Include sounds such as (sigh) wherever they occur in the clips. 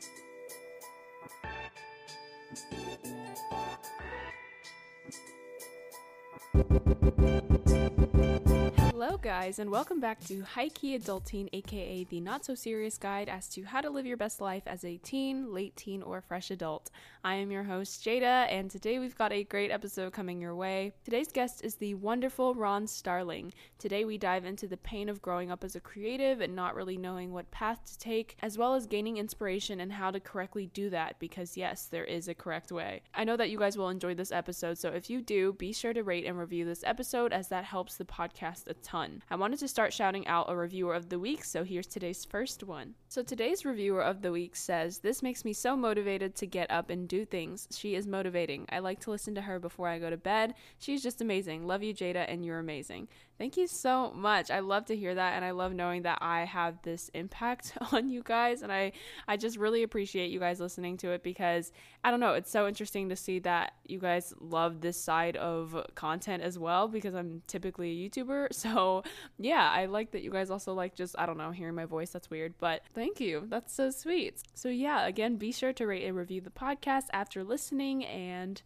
Thank you. Hello, guys, and welcome back to High Key Adulting, aka the not so serious guide as to how to live your best life as a teen, late teen, or fresh adult. I am your host, Jada, and today we've got a great episode coming your way. Today's guest is the wonderful Ron Starling. Today we dive into the pain of growing up as a creative and not really knowing what path to take, as well as gaining inspiration and how to correctly do that, because yes, there is a correct way. I know that you guys will enjoy this episode, so if you do, be sure to rate and review this episode as that helps the podcast a. I wanted to start shouting out a reviewer of the week, so here's today's first one. So today's reviewer of the week says, This makes me so motivated to get up and do things. She is motivating. I like to listen to her before I go to bed. She's just amazing. Love you, Jada, and you're amazing. Thank you so much. I love to hear that and I love knowing that I have this impact (laughs) on you guys and I I just really appreciate you guys listening to it because I don't know, it's so interesting to see that you guys love this side of content as well because I'm typically a YouTuber. (laughs) So, yeah, I like that you guys also like just I don't know, hearing my voice. That's weird, but thank you. That's so sweet. So, yeah, again, be sure to rate and review the podcast after listening and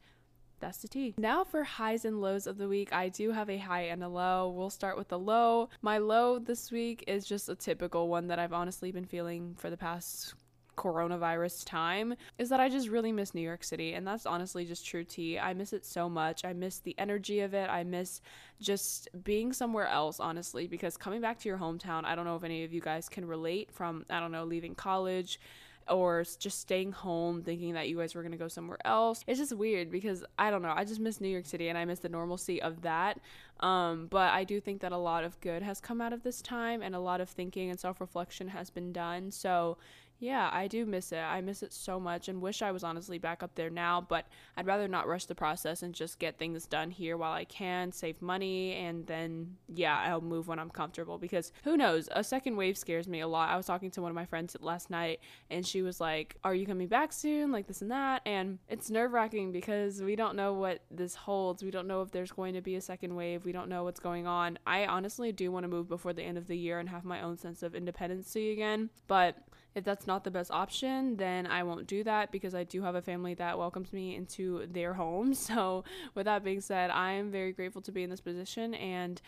that's the tea. Now for highs and lows of the week. I do have a high and a low. We'll start with the low. My low this week is just a typical one that I've honestly been feeling for the past coronavirus time is that I just really miss New York City. And that's honestly just true tea. I miss it so much. I miss the energy of it. I miss just being somewhere else, honestly, because coming back to your hometown, I don't know if any of you guys can relate from, I don't know, leaving college or just staying home thinking that you guys were going to go somewhere else. It's just weird because I don't know. I just miss New York City and I miss the normalcy of that. Um, but I do think that a lot of good has come out of this time and a lot of thinking and self reflection has been done. So, yeah, I do miss it. I miss it so much and wish I was honestly back up there now, but I'd rather not rush the process and just get things done here while I can, save money, and then, yeah, I'll move when I'm comfortable because who knows? A second wave scares me a lot. I was talking to one of my friends last night and she was like, Are you coming back soon? Like this and that. And it's nerve wracking because we don't know what this holds. We don't know if there's going to be a second wave. We don't know what's going on. I honestly do want to move before the end of the year and have my own sense of independency again, but if that's not the best option, then I won't do that because I do have a family that welcomes me into their home. (laughs) So, with that being said, I am very grateful to be in this position and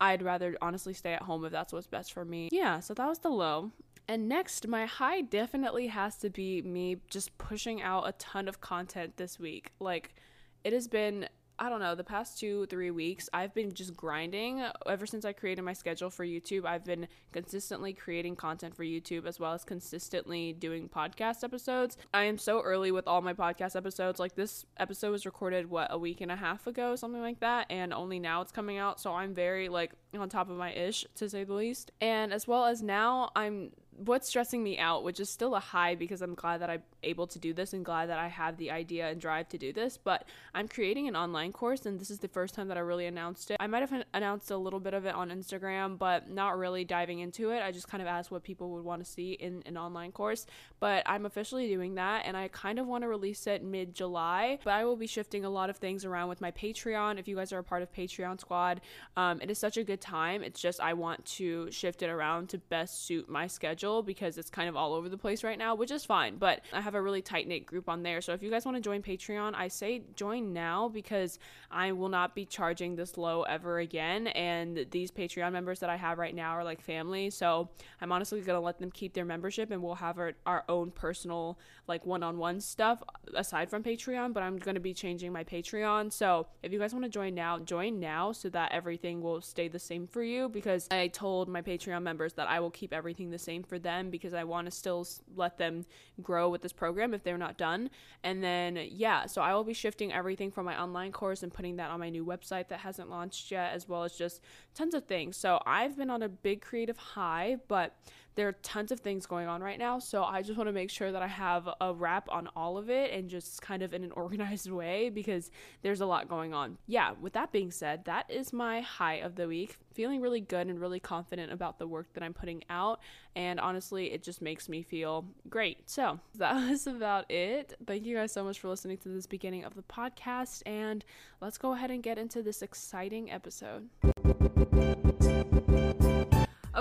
I'd rather honestly stay at home if that's what's best for me. Yeah, so that was the low. And next, my high definitely has to be me just pushing out a ton of content this week. Like, it has been I don't know, the past two, three weeks, I've been just grinding. Ever since I created my schedule for YouTube, I've been consistently creating content for YouTube as well as consistently doing podcast episodes. I am so early with all my podcast episodes. Like this episode was recorded, what, a week and a half ago, something like that. And only now it's coming out. So I'm very, like, on top of my ish, to say the least. And as well as now, I'm what's stressing me out, which is still a high because I'm glad that I'm able to do this and glad that I have the idea and drive to do this. But I'm creating an online course, and this is the first time that I really announced it. I might have announced a little bit of it on Instagram, but not really diving into it. I just kind of asked what people would want to see in an online course. But I'm officially doing that, and I kind of want to release it mid July. But I will be shifting a lot of things around with my Patreon. If you guys are a part of Patreon Squad, um, it is such a good time. It's just I want to shift it around to best suit my schedule schedule because it's kind of all over the place right now, which is fine. But I have a really tight knit group on there. So if you guys want to join Patreon, I say join now because I will not be charging this low ever again. And these Patreon members that I have right now are like family. So I'm honestly going to let them keep their membership and we'll have our, our own personal, like one on one stuff aside from Patreon. But I'm going to be changing my Patreon. So if you guys want to join now, join now so that everything will stay the same for you because I told my Patreon members that I will keep everything the same for for them because I want to still let them grow with this program if they're not done. And then, yeah, so I will be shifting everything from my online course and putting that on my new website that hasn't launched yet, as well as just tons of things. So I've been on a big creative high, but there are tons of things going on right now. So I just want to make sure that I have a wrap on all of it and just kind of in an (laughs) organized way because there's a lot going on. Yeah, with that being said, that is my high of the week. Feeling really good and really confident about the work that I'm putting out. And honestly, it just makes me feel great. So (laughs) that was about it. Thank you guys so much for listening to this beginning of the podcast. And let's go ahead and get into this exciting episode.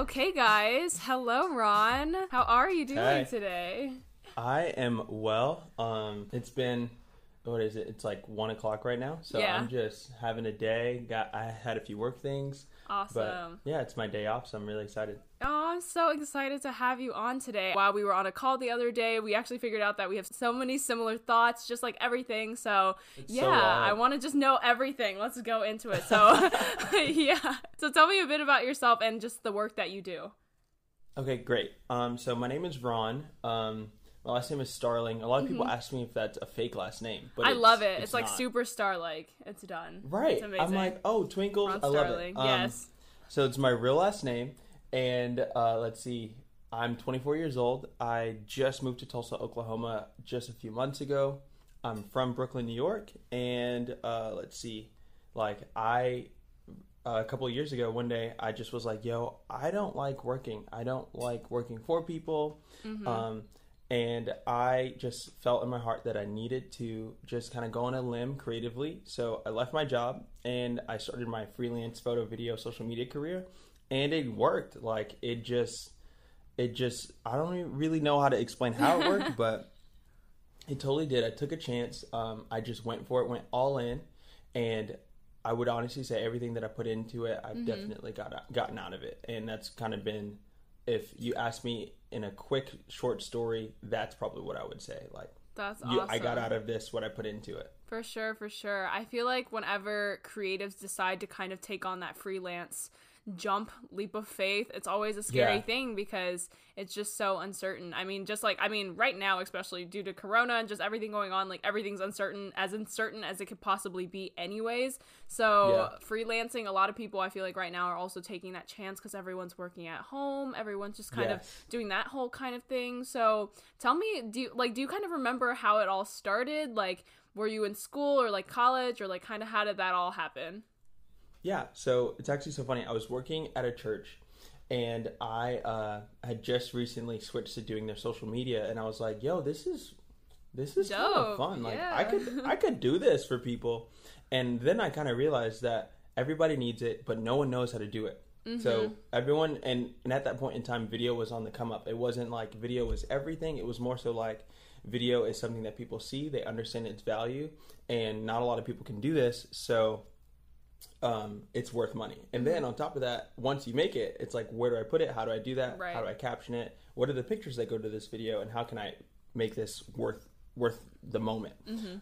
Okay, guys. Hello, Ron. How are you doing Hi. today? I am well. Um, it's been what is it? It's like one o'clock right now, so Yeah. I'm just having a day. Got I had a few work things, Awesome. but yeah, it's my day off, so I'm really excited. Oh, I'm so excited to have you on today. While we were on a call the other day, we actually figured out that we have so many similar thoughts, just like everything. So, It's yeah, so. I want to just know everything. Let's go into it. So, (laughs) (laughs) yeah. So, tell me a bit about yourself and just the work that you do. Okay, great. Um, so my name is Ron. Um, my last name is Starling. A lot of people ask me if that's a fake last name, but Mm-hmm. I it's- love it. It's, like not. superstar like. It's done. Right. It's amazing. I'm like, oh, Twinkle. I love Starling. it. Um, yes. So it's my real last name, and uh, let's see. I'm 24 years old. I just moved to Tulsa, Oklahoma, just a few months ago. I'm from Brooklyn, New York, and uh, let's see. Like I, uh, a couple of years ago, one day I just was like, "Yo, I don't like working. I don't like working for people." Mm-hmm. Um, and I just felt in my heart that I needed to just kind of go on a limb creatively. So I left my job and I started my freelance photo, video, social media career, and it worked. Like it just, it just, I don't really know how to explain how it (laughs) worked, but it totally did. I took a chance. Um, I just went for it, went all in, and I would honestly say everything that I put into it, I've definitely got gotten out of it, and that's kind of been. If you ask me in a quick, short story, that's probably what I would say. Like, That's you. I got out of this what I put into it. For sure, for sure. I feel like whenever creatives decide to kind of take on that freelance jump leap of faith, it's always a scary Yeah. thing because it's just so uncertain. I mean, just like I mean, right now, especially due to corona and just everything going on, like everything's uncertain, as uncertain as it could possibly be anyways. So, Yeah. freelancing, a lot of people I feel like right now are also taking that chance cuz everyone's working at home, everyone's just kind Yes. of doing that whole kind of thing. So, tell me, do you like do you kind of remember how it all started? Like were you in school or like college or like kind of how did that all happen? Yeah, so it's actually so funny. I was working at a church, and I uh, had just recently switched to doing their social media, and I was like, "Yo, this is this is kind of fun. Like, yeah. I could I could do this for people." And then I kind of realized that everybody needs it, but no one knows how to do it. So everyone, and, and at that point in time, video was on the come up. It wasn't like video was everything. It was more so like video is something that people see, they understand its value, and not a lot of people can do this. So um, it's worth money. And then on top of that, once you make it, it's like, where do I put it? How do I do that? Right. How do I caption it? What are the pictures that go to this video? And how can I make this worth worth the moment?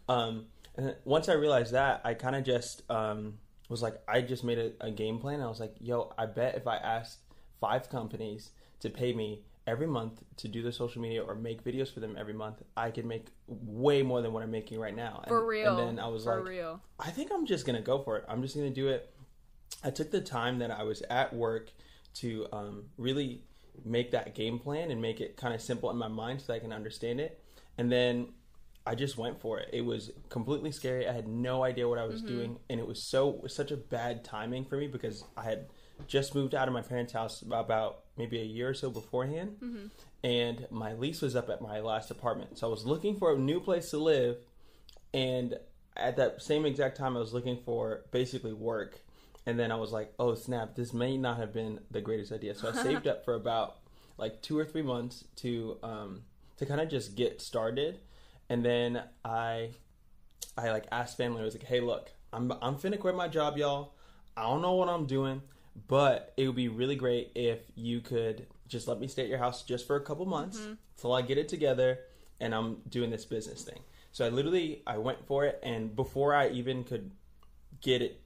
Um, and once I realized that, I kind of just um, was like, I just made a, a game plan. I was like, yo, I bet if I asked five companies to pay me every month to do the social media or make videos for them every month, I could make way more than what I'm making right now. For and, real. And then I was for like, real. I think I'm just gonna go for it. I'm just gonna do it. I took the time that I was at work to um, really make that game plan and make it kind of simple in my mind so that I can understand it. And then I just went for it. It was completely scary. I had no idea what I was doing, and it was so such a bad timing for me because I had just moved out of my parents' house about maybe a year or so beforehand, and my lease was up at my last apartment. So I was looking for a new place to live, and at that same exact time, I was looking for basically work. And then I was like, oh snap, this may not have been the greatest idea. So I (laughs) saved up for about like two or three months to um, to kind of just get started. And then I I like asked family, I was like, hey, look, I'm I'm finna quit my job, y'all. I don't know what I'm doing, but it would be really great if you could just let me stay at your house just for a couple months till I get it together and I'm doing this business thing. So I literally I went for it and before I even could get it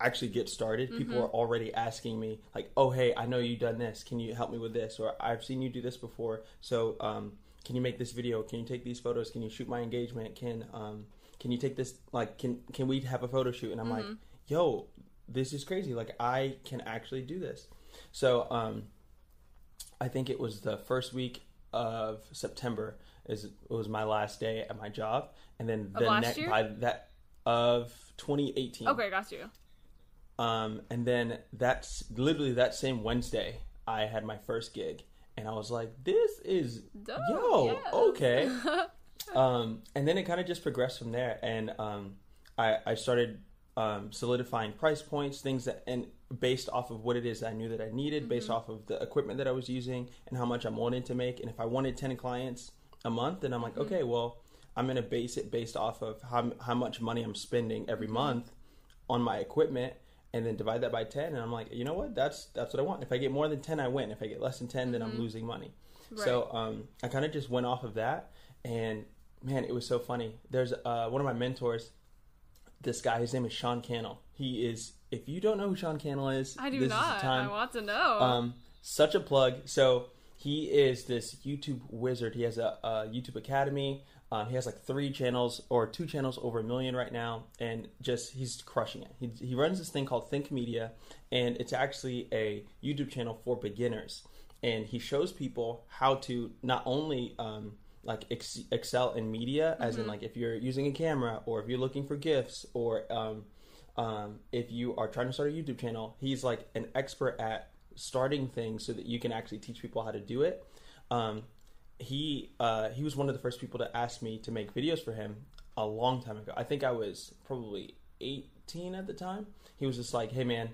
actually get started, people were already asking me like, "Oh, hey, I know you've done this. Can you help me with this?" Or "I've seen you do this before. So, um, can you make this video? Can you take these photos? Can you shoot my engagement? Can um, can you take this? Like, can can we have a photo shoot?" And I'm like, "Yo, this is crazy. Like, I can actually do this." So, um, I think it was the first week of September is was my last day at my job, and then Of the next by that of 2018. Okay, got you. Um, and then that's literally that same Wednesday, I had my first gig, and I was like, "This is Dope, yo yes. okay." (laughs) um, and then it kind of just progressed from there, and um, I, I started um, solidifying price points, things that, and based off of what it is I knew that I needed, based off of the equipment that I was using, and how much I'm wanting to make, and if I wanted ten clients, a month, then I'm like, okay, well, I'm gonna base it based off of how how much money I'm spending every month on my equipment, and then divide that by ten, and I'm like, you know what, that's that's what I want. If I get more than ten, I win. If I get less than 10 then I'm losing money. So um, I kind of just went off of that, and man, it was so funny. There's uh, one of my mentors, this guy. His name is Sean Cannell. He is. If you don't know who Sean Cannell is, I do this not. Is the time. I want to know. Um, such a plug. So he is this YouTube wizard. He has a, a YouTube Academy. Um, he has like three channels or two channels over a million right now, and just he's crushing it. He, he runs this thing called Think Media, and it's actually a YouTube channel for beginners. And he shows people how to not only um, like ex- excel in media, as in like if you're using a camera or if you're looking for gifts or um, um, if you are trying to start a YouTube channel, he's like an expert at starting things so that you can actually teach people how to do it. Um, he uh, he was one of the first people to ask me to make videos for him a long time ago. I think I was probably 18 at the time. He was just like, "Hey man,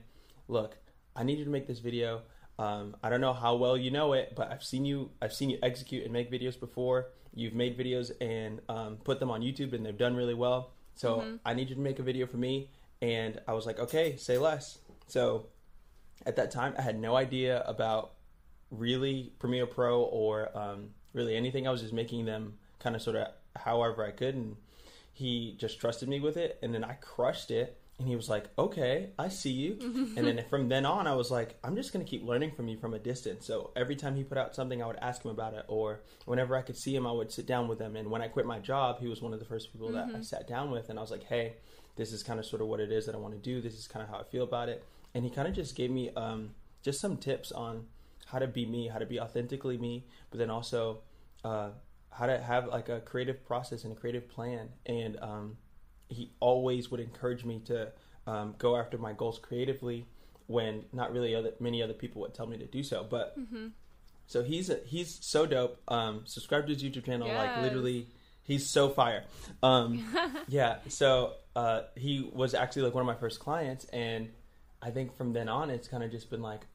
look, I need you to make this video. Um, I don't know how well you know it, but I've seen you I've seen you execute and make videos before. You've made videos and um, put them on YouTube, and they've done really well. So I need you to make a video for me." And I was like, "Okay, say less." So at that time, I had no idea about really Premiere Pro or um, really anything. I was just making them kind of sort of however I could, and he just trusted me with it, and then I crushed it. And he was like, "Okay, I see you." (laughs) and then from then on, I was like, "I'm just gonna keep learning from you from a distance." So every time he put out something, I would ask him about it, or whenever I could see him, I would sit down with him. And when I quit my job, he was one of the first people that I sat down with, and I was like, "Hey, this is kind of sort of what it is that I want to do. This is kind of how I feel about it." And he kind of just gave me um, just some tips on how to be me, how to be authentically me, but then also uh, how to have like a creative process and a creative plan. And um, he always would encourage me to um, go after my goals creatively when not really other, many other people would tell me to do so. But so he's a, he's so dope. Um, subscribe to his YouTube channel. Like literally, he's so fire. Um, (laughs) yeah. So uh, he was actually like one of my first clients, and I think from then on, it's kind of just been like,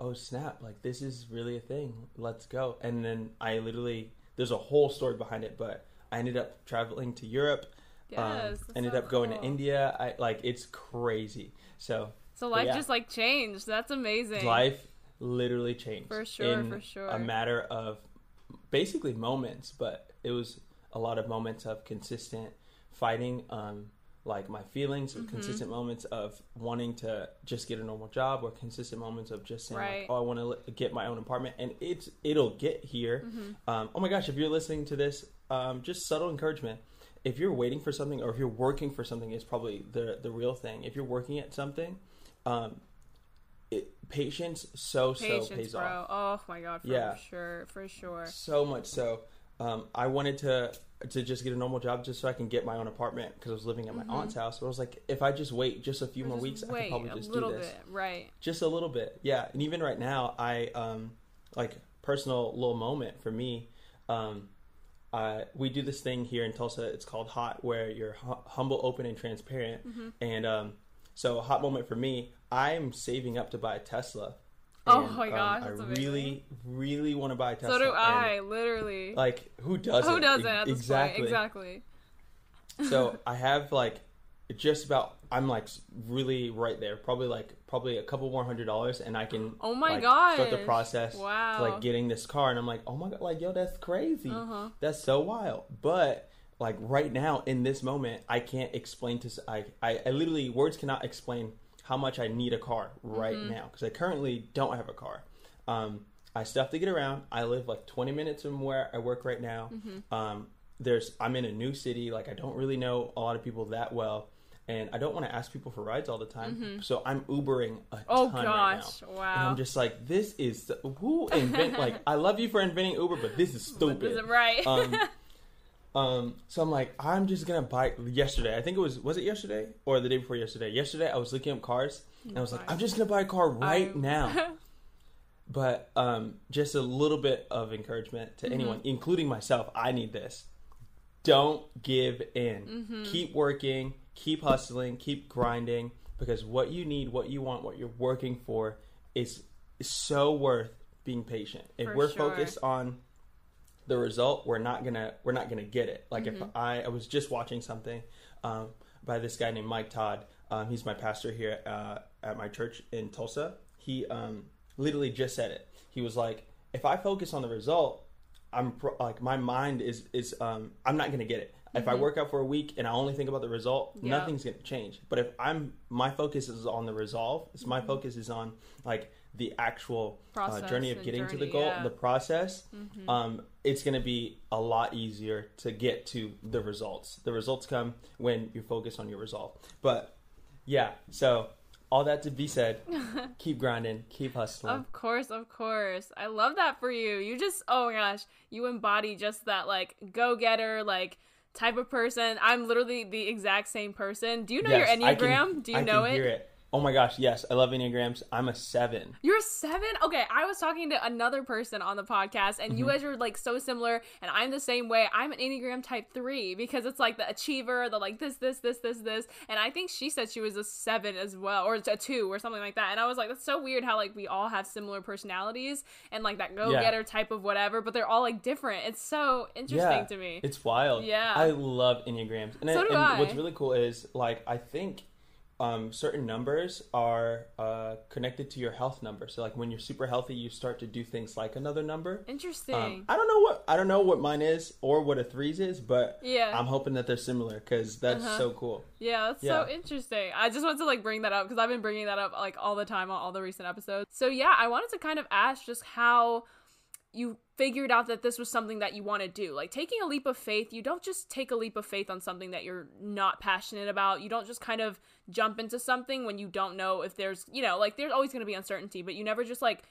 oh snap! Like this is really a thing. Let's go. And then I literally there's a whole story behind it, but I ended up traveling to Europe. Yes. um, ended so up going to. India. I like it's crazy. So So life yeah. just like changed. That's amazing. life literally changed For sure, in for sure. a matter of basically moments but it was a lot of moments of consistent fighting um like my feelings Mm-hmm. consistent moments of wanting to just get a normal job or consistent moments of just saying Right. like, oh i want to get my own apartment and it's it'll get here Mm-hmm. um, oh my gosh if you're listening to this um, just subtle encouragement if you're waiting for something or if you're working for something is probably the the real thing if you're working at something um, it, patience so Patience, so pays bro. off Oh my god, for Yeah. sure, for sure. so much so um, i wanted to to just get a normal job just so i can get my own apartment because i was living at my aunt's house but i was like if i just wait just a few Or more weeks i could probably a just little do this bit, right? just a little bit yeah and even right now i um like personal little moment for me um uh, we do this thing here in Tulsa. It's called Hot, where you're hu- humble, open, and transparent. Mm-hmm. And um, so, a hot moment for me. I'm saving up to buy a Tesla. Oh my gosh, I that's amazing. really, really want to buy a Tesla. So do and, I, literally. like, who doesn't? Who doesn't E- exactly. point? Exactly. so (laughs) I have like just about. I'm like really right there. Probably like probably a couple more hundred dollars, and I can. Oh my like, Start the process. Wow. Like getting this car, and I'm like, oh my god, like yo, that's crazy. Uh-huh. That's so wild. But like right now in this moment, I can't explain to. s- I I, I literally words cannot explain how much I need a car right Mm-hmm. now because I currently don't have a car. Um, I still have to get around. I live like 20 minutes from where I work right now. Mm-hmm. Um, there's I'm in a new city. Like I don't really know a lot of people that well. And I don't want to ask people for rides all the time, so I'm Ubering a Oh ton right now. gosh, And wow. I'm just like, this is who invent (laughs) like I love you for inventing Uber, but this is stupid. Is right? um, (laughs) um, so I'm like, I'm just gonna buy. Yesterday, I think it was was it yesterday or the day before yesterday? Yesterday, I was looking up cars and I was like, I'm just gonna buy a car right I'm- now. (laughs) But um, just a little bit of encouragement Mm-hmm. to anyone, including myself. I need this. Don't give in. Mm-hmm. Keep working. Keep hustling. Keep grinding. Because what you need, what you want, what you're working for, is, is so worth being patient. If For we're sure. focused on the result, we're not gonna we're not gonna get it. Like if I I was just watching something um, by this guy named Mike Todd. Um, he's my pastor here uh, at my church in Tulsa. He um, literally just said it. He was like, if I focus on the result, I'm pro- like my mind is is um, I'm not gonna get it. If I work out for a week and I only think about the result, Yeah. nothing's gonna change. But if I'm my focus is on the resolve, it's my focus is on like the actual uh, journey of getting to the goal, yeah. the process. Um, it's gonna be a lot easier to get to the results. The results come when you focus on your resolve. But yeah, so all that to be said, (laughs) keep grinding, keep hustling. Of course, of course. I love that for you. You just, oh my gosh, you embody just that like go getter, like type of person. I'm literally the exact same person. Do you know Yes, your I can- Enneagram? Do you I know can it? Hear it? Oh my gosh, yes, I love enneagrams. I'm a seven. You're a seven? Okay, I was talking to another person on the podcast, and Mm-hmm. you guys are like so similar, and I'm the same way. I'm an Enneagram type three because it's like the achiever, the like this, this, this, this, this. And I think she said she was a seven as well, or a two, or something like that. And I was like, that's so weird how like we all have similar personalities and like that go getter type of whatever, but they're all like different. It's so interesting to me. It's wild. Yeah. I love enneagrams. And, So and do I. what's really cool is like I think um, certain numbers are uh, connected to your health number. So like when you're super healthy, you start to do things like another number. Interesting. Um, I don't know what I don't know what mine is or what a threes is, but Yeah. I'm hoping that they're similar because that's Uh-huh. so cool. Yeah, that's Yeah. so interesting. I just wanted to like bring that up because I've been bringing that up like all the time on all the recent episodes. So yeah, I wanted to kind of ask just how you figured out that this was something that you want to do. Like taking a leap of faith, you don't just take a leap of faith on something that you're not passionate about. You don't just kind of jump into something when you don't know if there's, you know, like there's always going to be uncertainty, but you never just like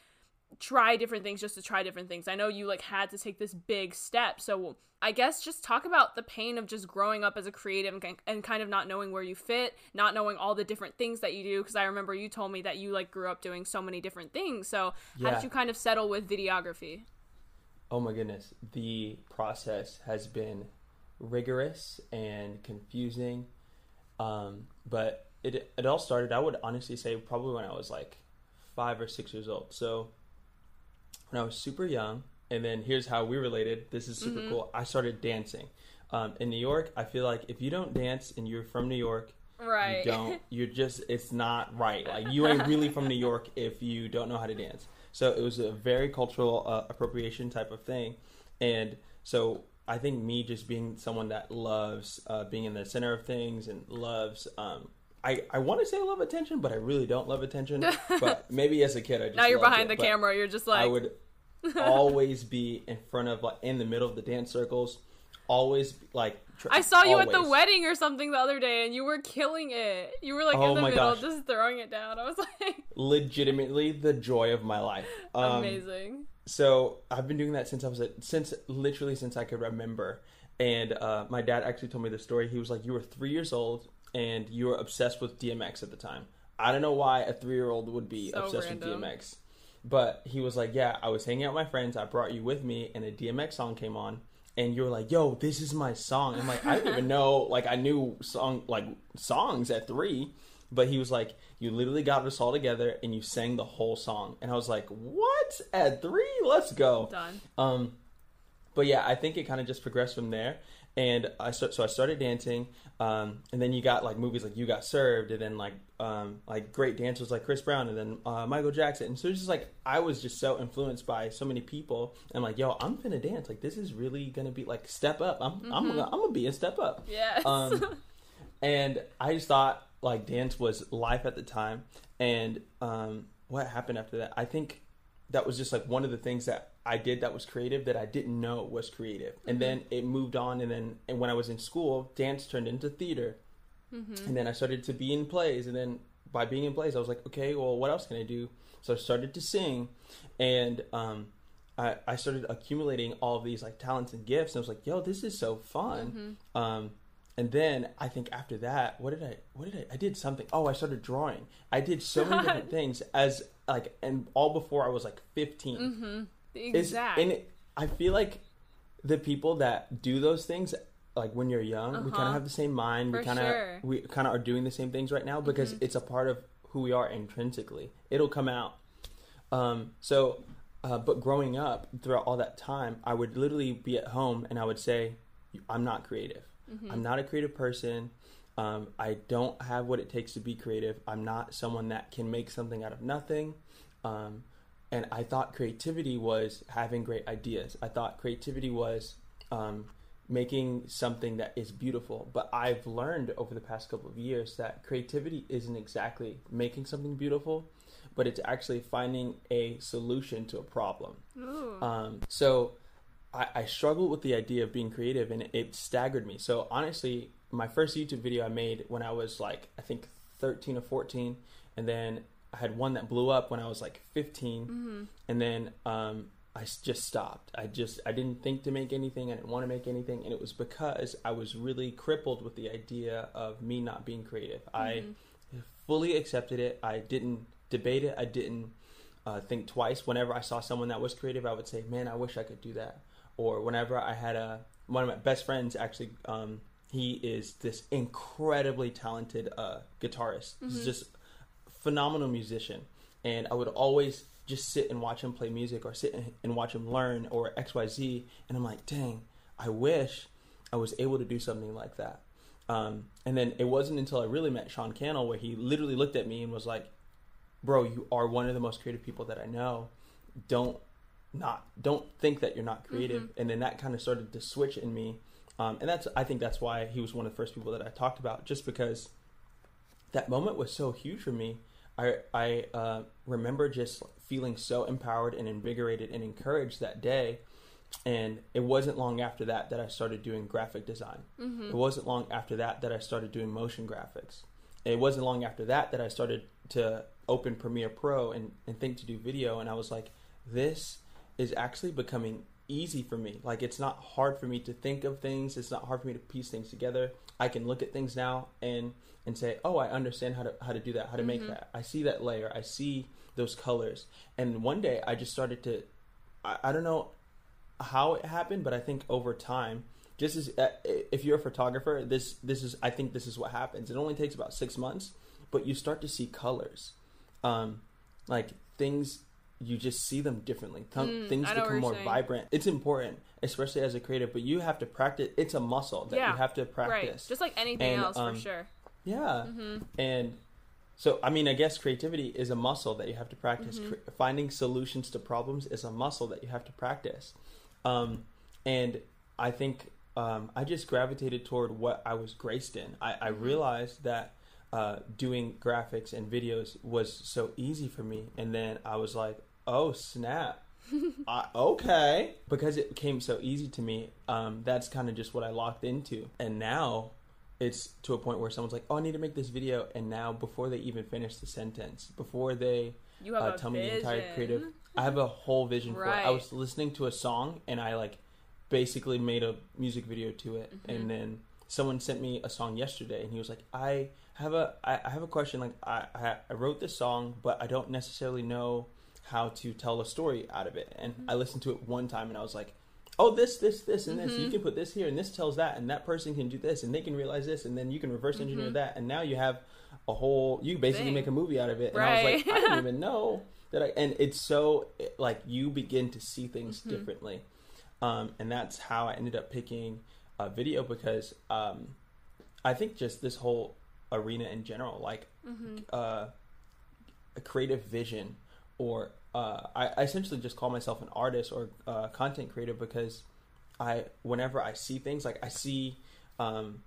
try different things just to try different things. I know you like had to take this big step. So I guess just talk about the pain of just growing up as a creative and, and kind of not knowing where you fit, not knowing all the different things that you do because I remember you told me that you like grew up doing so many different things. So how did you kind of settle with videography? Oh my goodness, the process has been rigorous and confusing. Um, but it it all started. I would honestly say probably when I was like five or six years old. So when I was super young, and then here's how we related. This is super cool. I started dancing. Um, in New York, I feel like if you don't dance and you're from New York, Right. you don't. You're just. It's not right. Like you ain't (laughs) really from New York if you don't know how to dance. So it was a very cultural uh, appropriation type of thing, and so I think me just being someone that loves uh, being in the center of things and loves. Um, I, I want to say I love attention, but I really don't love attention. (laughs) but maybe as a kid, I just now you're behind it. the But camera. You're just like, I would (laughs) always be in front of like in the middle of the dance circles. Always like tr- I saw you at the wedding or something the other day, and you were killing it. You were like Oh in the my middle, gosh. just throwing it down. I was like, (laughs) legitimately the joy of my life. Um, amazing. So I've been doing that since I was a, since literally since I could remember. And uh, my dad actually told me the story. He was like, "You were three years old and you were obsessed with DMX at the time." I don't know why a three year old would be So obsessed random. with DMX, but he was like, "Yeah, I was hanging out with my friends. I brought you with me, and a DMX song came on." And you were like, "Yo, this is my song." I'm like, "I didn't even know like I knew song like songs at three. But he was like, "You literally got us all together and you sang the whole song." And I was like, "What? At three? Let's go!" Done. Um, but yeah, I think it kind of just progressed from there. And I so I started dancing, um, and then you got like movies like You Got Served, and then like um, like great dancers like Chris Brown, and then uh, Michael Jackson. And so it's just like I was just so influenced by so many people. And like, yo, I'm gonna dance. Like this is really gonna be like step up. I'm I'm gonna, I'm gonna be a step up. Yes. Um, (laughs) and I just thought like dance was life at the time. And um, what happened after that? I think that was just like one of the things that I did that was creative that I didn't know was creative. And then it moved on. And then and when I was in school, dance turned into theater. And then I started to be in plays. And then by being in plays, I was like, okay, well, what else can I do? So I started to sing. And um, I, I started accumulating all of these like talents and gifts. And I was like, yo, this is so fun. Um, and then I think after that, what did I? What did I? I did something. Oh, I started drawing. I did so many (laughs) different things as like, and all before I was like 15 It's- exact. and it, I feel like the people that do those things, like when you're young, we kind Uh-huh. of have the same mind. For we kind of sure. Mm-hmm. we kind of are doing the same things right now because it's a part of who we are intrinsically. It'll come out. Um, so Uh, but growing up, throughout all that time, I would literally be at home and I would say, "I'm not creative. I'm not a creative person. Um, I don't have what it takes to be creative. I'm not someone that can make something out of nothing." Um, and I thought creativity was having great ideas. I thought creativity was um, making something that is beautiful. But I've learned over the past couple of years that creativity isn't exactly making something beautiful, but it's actually finding a solution to a problem. Um, so I, I struggled with the idea of being creative and it, it staggered me. So honestly, my first YouTube video I made when I was like, I think 13 or 14. And then I had one that blew up when I was like 15. Mm-hmm. And then um, I just stopped. I just, I didn't think to make anything. I didn't want to make anything. And it was because I was really crippled with the idea of me not being creative. I fully accepted it. I didn't debate it. I didn't uh, think twice. Whenever I saw someone that was creative, I would say, "Man, I wish I could do that." Or whenever I had a one of my best friends, actually, um, he is this incredibly talented uh, guitarist. He's just phenomenal musician, and I would always just sit and watch him play music, or sit and- watch him learn, or X Y Z, and I'm like, "Dang, I wish I was able to do something like that." Um, and then it wasn't until I really met Sean Cannell where he literally looked at me and was like, "Bro, you are one of the most creative people that I know. Don't not don't think that you're not creative." And then that kind of started to switch in me, um, and that's I think that's why he was one of the first people that I talked about, just because that moment was so huge for me. I I uh, remember just feeling so empowered and invigorated and encouraged that day. And it wasn't long after that that I started doing graphic design. It wasn't long after that that I started doing motion graphics. It wasn't long after that that I started to open Premiere Pro and, and think to do video. And I was like, this is actually becoming easy for me. Like, it's not hard for me to think of things, it's not hard for me to piece things together. I can look at things now and and say, "Oh, I understand how to how to do that, how to make that. I see that layer. I see those colors." And one day, I just started to, I, I don't know how it happened, but I think over time, just as uh, if you're a photographer, this this is I think this is what happens. It only takes about six months, but you start to see colors, um, like things. You just see them differently. Th- Mm, things I know what become more saying. vibrant. It's important, especially as a creative, but you have to practice. It's a muscle that Yeah, you have to Right. practice. Just like anything And, else, um, for sure. Yeah. Mm-hmm. And so, I mean, I guess creativity is a muscle that you have to practice. Mm-hmm. Cre- finding solutions to problems is a muscle that you have to practice. Um, and I think um, I just gravitated toward what I was graced in. I, I Mm-hmm. realized that uh, doing graphics and videos was so easy for me. And then I was like, oh, snap. (laughs) I, okay. Because it came so easy to me, um, that's kind of just what I locked into. And now it's to a point where someone's like, "Oh, I need to make this video," and now before they even finish the sentence, before they You have uh, tell me the entire creative, I have a whole vision for it. I was listening to a song and I like basically made a music video to it, Mm-hmm. and then someone sent me a song yesterday, and he was like, "I have a I, I have a question. Like, I, I I wrote this song, but I don't necessarily know how to tell a story out of it." And Mm-hmm. I listened to it one time, and I was like. Oh, this, this, this, and this. Mm-hmm. You can put this here, and this tells that, and that person can do this, and they can realize this, and then you can reverse engineer that, and now you have a whole. You basically Mm-hmm. Thing. make a movie out of it. And I was like, I didn't (laughs) even know that I. And it's so it- like you begin to see things Mm-hmm. differently, um, and that's how I ended up picking a video because um, I think just this whole arena in general, like Mm-hmm. uh, a creative vision, or uh, I, I essentially just call myself an artist or uh, content creator because I, whenever I see things, like I see, um,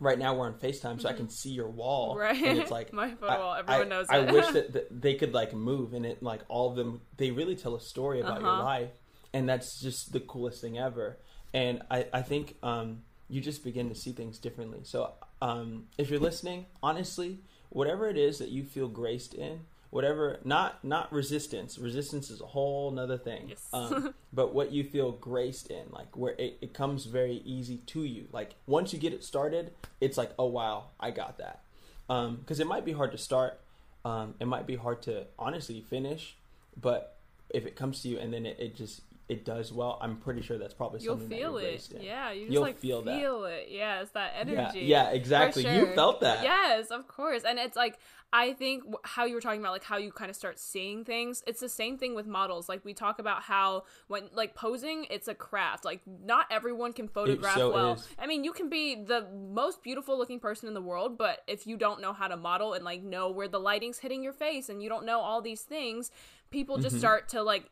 right now we're on Facetime, so I can see your wall, Mm-hmm. Right. And it's like (laughs) My photo I- wall. Everyone I, knows I it. wish (laughs) that, that they could like move and it like all of them. They really tell a story about your Uh-huh. life, and that's just the coolest thing ever. And I I think um, you just begin to see things differently. So um, if you're listening, honestly, whatever it is that you feel graced in. Whatever, not not resistance. Resistance is a whole nother thing. Yes. Um, (laughs) but what you feel graced in, like where it, it comes very easy to you. Like once you get it started, it's like, oh wow, I got that. Because it might be hard to start, um, it might be hard to honestly finish, but if it comes to you and then it, it just it does well, I'm pretty sure that's probably You'll something feel it. in. Yeah, you just You'll like feel that. it. Yeah, it's that energy. yeah, For exactly. You felt that. Yes, of course. And it's like I think how you were talking about like how you kind of start seeing things. It's the same thing with models. Like we talk about how when like posing, it's a craft. Like not everyone can photograph so well. is. I mean, you can be the most beautiful looking person in the world, but if you don't know how to model and like know where the lighting's hitting your face and you don't know all these things, people just Mm-hmm. start to like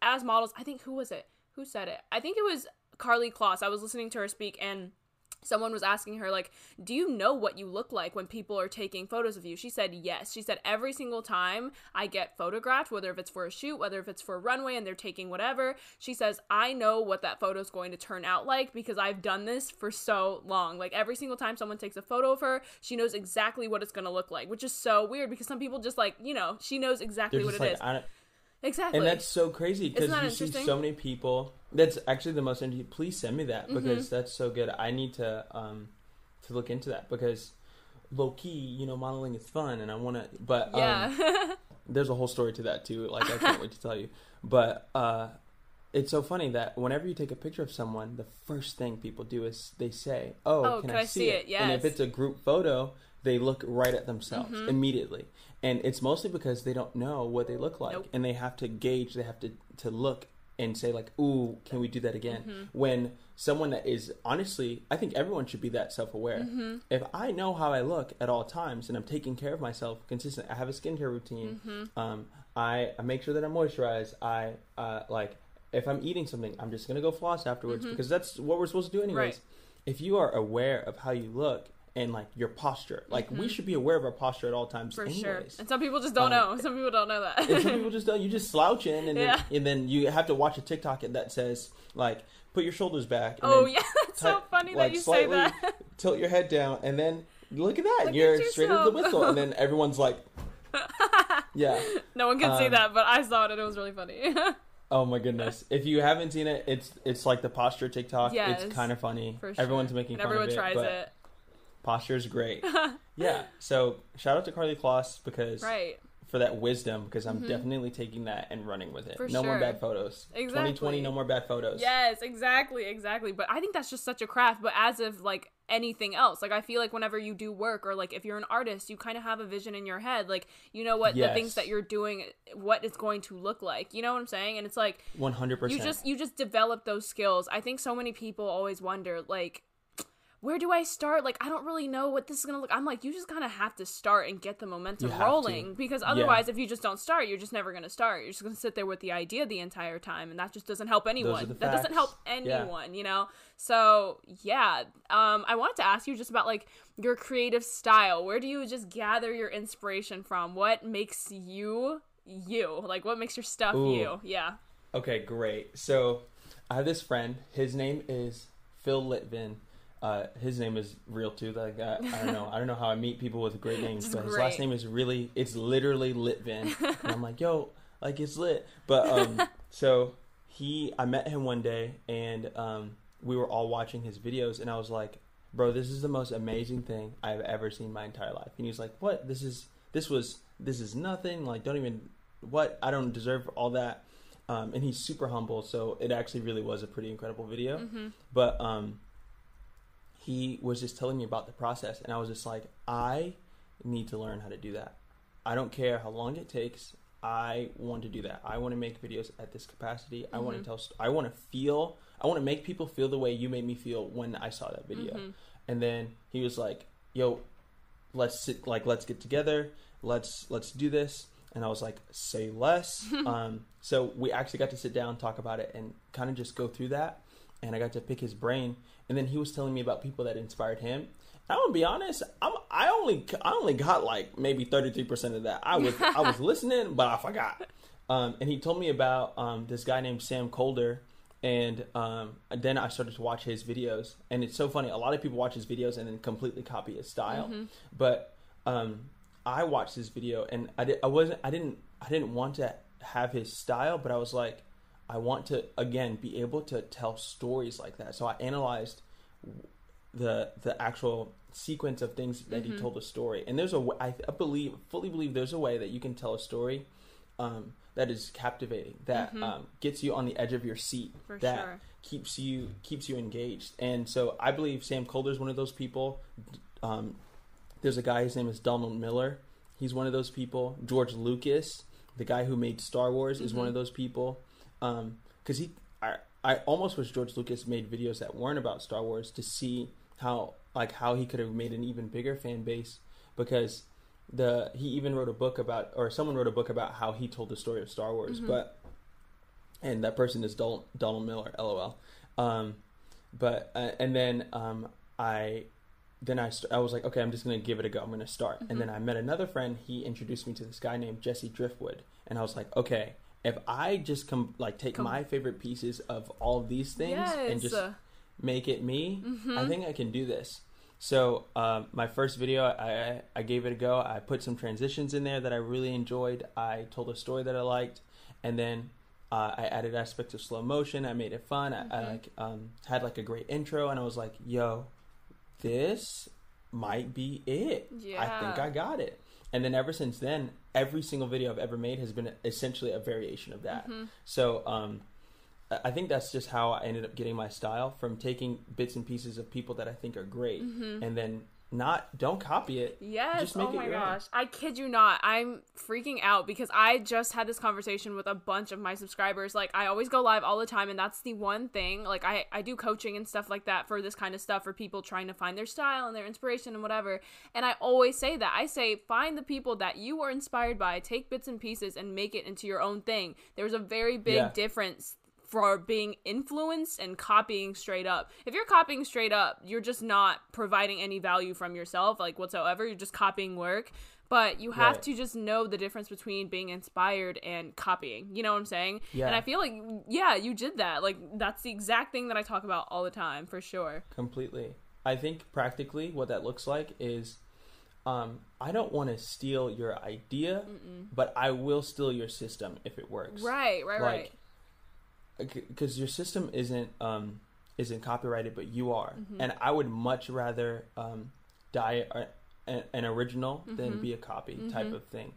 as models. I think who was it? Who said it? I think it was Karlie Kloss. I was listening to her speak and someone was asking her like do you know what you look like when people are taking photos of you? She said yes. She said every single time i get photographed whether if it's for a shoot whether if it's for a runway and they're taking whatever she says i know what that photo is going to turn out like because i've done this for so long. Like every single time someone takes a photo of her she knows exactly what it's going to look like which is so weird because some people just like you know she knows exactly what it like, is exactly and that's so crazy because you see so many people. That's actually the most interesting. Please send me that Mm-hmm. because that's so good. I need to um to look into that because low key, you know, modeling is fun, and I want to. But um, yeah (laughs) there's a whole story to that too. Like I can't wait to tell you. But uh, it's so funny that whenever you take a picture of someone, the first thing people do is they say, "Oh, Oh, can, can I, I see it? And if it's a group photo, they look right at themselves Mhm. immediately, and it's mostly because they don't know what they look like, Nope. and they have to gauge. They have to to look and say like, "Ooh, can we do that again?" Mm-hmm. When someone that is honestly, I think everyone should be that self aware. Mm-hmm. If I know how I look at all times and I'm taking care of myself consistent, I have a skincare routine. Mm-hmm. Um, I, I make sure that I'm moisturized. I uh, like if I'm eating something, I'm just gonna go floss afterwards because that's what we're supposed to do anyways. Mm-hmm. Right. If you are aware of how you look and like your posture, like we should be aware of our posture at all times. Mm-hmm. for anyways. sure and some people just don't Um, know some people don't know that and some people just don't. You just slouch in, and then and then you have to watch a TikTok that says like put your shoulders back. And oh (laughs) yeah that's so funny like, that you say that (laughs) Tilt your head down, and then look at that. Look You're at straight as the whistle, and then everyone's like, (laughs) yeah. No one can see Um, that, but I saw it and it was really funny. Oh my goodness! If you haven't seen it, it's it's like the posture TikTok. Yes, it's kind of funny. For sure. Everyone's making and fun everyone of it, Everyone tries it. Posture is great. (laughs) yeah. So shout out to Karlie Kloss because Right. for that wisdom because I'm mm-hmm. definitely taking that and running with it. For no more bad photos. Exactly. 2020, no more bad photos. Yes, exactly, exactly. But I think that's just such a craft. But as of like anything else, like I feel like whenever you do work or like if you're an artist, you kind of have a vision in your head. Like you know what the things that you're doing, what it's going to look like. You know what I'm saying? And it's like 100%. you just you just develop those skills. I think so many people always wonder like where do I start? Like I don't really know what this is gonna look. I'm like, you just kind of have to start and get the momentum have to. rolling because otherwise, if you just don't start, you're just never gonna start. You're just gonna sit there with the idea the entire time, and that just doesn't help anyone. That doesn't facts. help Yeah. anyone, you know. So yeah, um, I wanted to ask you just about like your creative style. Where do you just gather your inspiration from? What makes you you? Like what makes your stuff Ooh. you? Yeah. Okay, great. So I have this friend. His name is Phil Litvin. Uh, his name is real too. Like I, I don't know. I don't know how I meet people with great (laughs) names, but his great. last name is really. It's literally Litvin. (laughs) and I'm like, yo, like it's lit. But um, (laughs) so he, I met him one day, and um, we were all watching his videos, and I was like, bro, this is the most amazing thing I've ever seen in my entire life. And he was like, what? This is this was this is nothing. Like, don't even what? I don't deserve all that. Um, and he's super humble, so it actually really was a pretty incredible video. Mm-hmm. But um, he was just telling me about the process, and I was just like, I need to learn how to do that. I don't care how long it takes. I want to do that. I want to make videos at this capacity. I want to tell. I want to feel. I want to make people feel the way you made me feel when I saw that video. Mhm. And then he was like, "Yo, let's sit. Like, let's get together. Let's let's do this." And I was like, "Say less." (laughs) um, so we actually got to sit down, talk about it, and kind of just go through that. And I got to pick his brain. And then he was telling me about people that inspired him. I'm gonna be honest. I'm, I only I only got like maybe 33 percent of that. I was I was (laughs) listening, but I forgot. Um, and he told me about um, this guy named Sam Kolder. And um, then I started to watch his videos, and it's so funny. A lot of people watch his videos and then completely copy his style. Mhm. But um, I watched this video, and I, did, I wasn't. I didn't. I didn't want to have his style, but I was like, I want to again be able to tell stories like that. So I analyzed the the actual sequence of things that he Mhm. told a story. And there's a I believe fully believe there's a way that you can tell a story um, that is captivating, that um, gets you on the edge of your seat, Mm-hmm. For that sure. keeps you keeps you engaged. And so I believe Sam Kolder is one of those people. Um, there's a guy, his name is Donald Miller. He's one of those people. George Lucas, the guy who made Star Wars, is one of those people. Because he, I, I almost wish George Lucas made videos that weren't about Star Wars to see how, like, how he could have made an even bigger fan base. Because the he even wrote a book about, or someone wrote a book about how he told the story of Star Wars. But, and that person is Donald, Donald Miller, LOL. Um, but uh, and then um, I then I, st- I was like, okay, I'm just gonna give it a go. I'm gonna start. And then I met another friend. He introduced me to this guy named Jesse Driftwood, and I was like, okay, if I just come like take Com- my favorite pieces of all of these things and just make it me, I think I can do this. So um, my first video, I I gave it a go. I put some transitions in there that I really enjoyed. I told a story that I liked, and then uh, I added aspects of slow motion. I made it fun. I, I like um, had like a great intro, and I was like, "Yo, this might be it. I think I got it." And then ever since then, every single video I've ever made has been essentially a variation of that. So um, I I think that's just how I ended up getting my style from taking bits and pieces of people that I think are great, and then not don't copy it. Yes. Just make oh it my your own. gosh. I kid you not. I'm freaking out because I just had this conversation with a bunch of my subscribers. Like I always go live all the time and that's the one thing. Like I I do coaching and stuff like that for this kind of stuff for people trying to find their style and their inspiration and whatever. And I always say that. I say find the people that you are inspired by, take bits and pieces and make it into your own thing. There's a very big Yeah. difference for being influenced and copying straight up. If you're copying straight up, you're just not providing any value from yourself, like whatsoever. You're just copying work. But you have Right. to just know the difference between being inspired and copying. You know what I'm saying? Yeah. And I feel like, yeah, you did that. Like, that's the exact thing that I talk about all the time, for sure. Completely. I think practically what that looks like is um, I don't want to steal your idea, but I will steal your system if it works. Right, right, right. Because your system isn't um, isn't copyrighted, but you are, Mm-hmm. and I would much rather um, die a, an, an original than Mm-hmm. be a copy type of thing.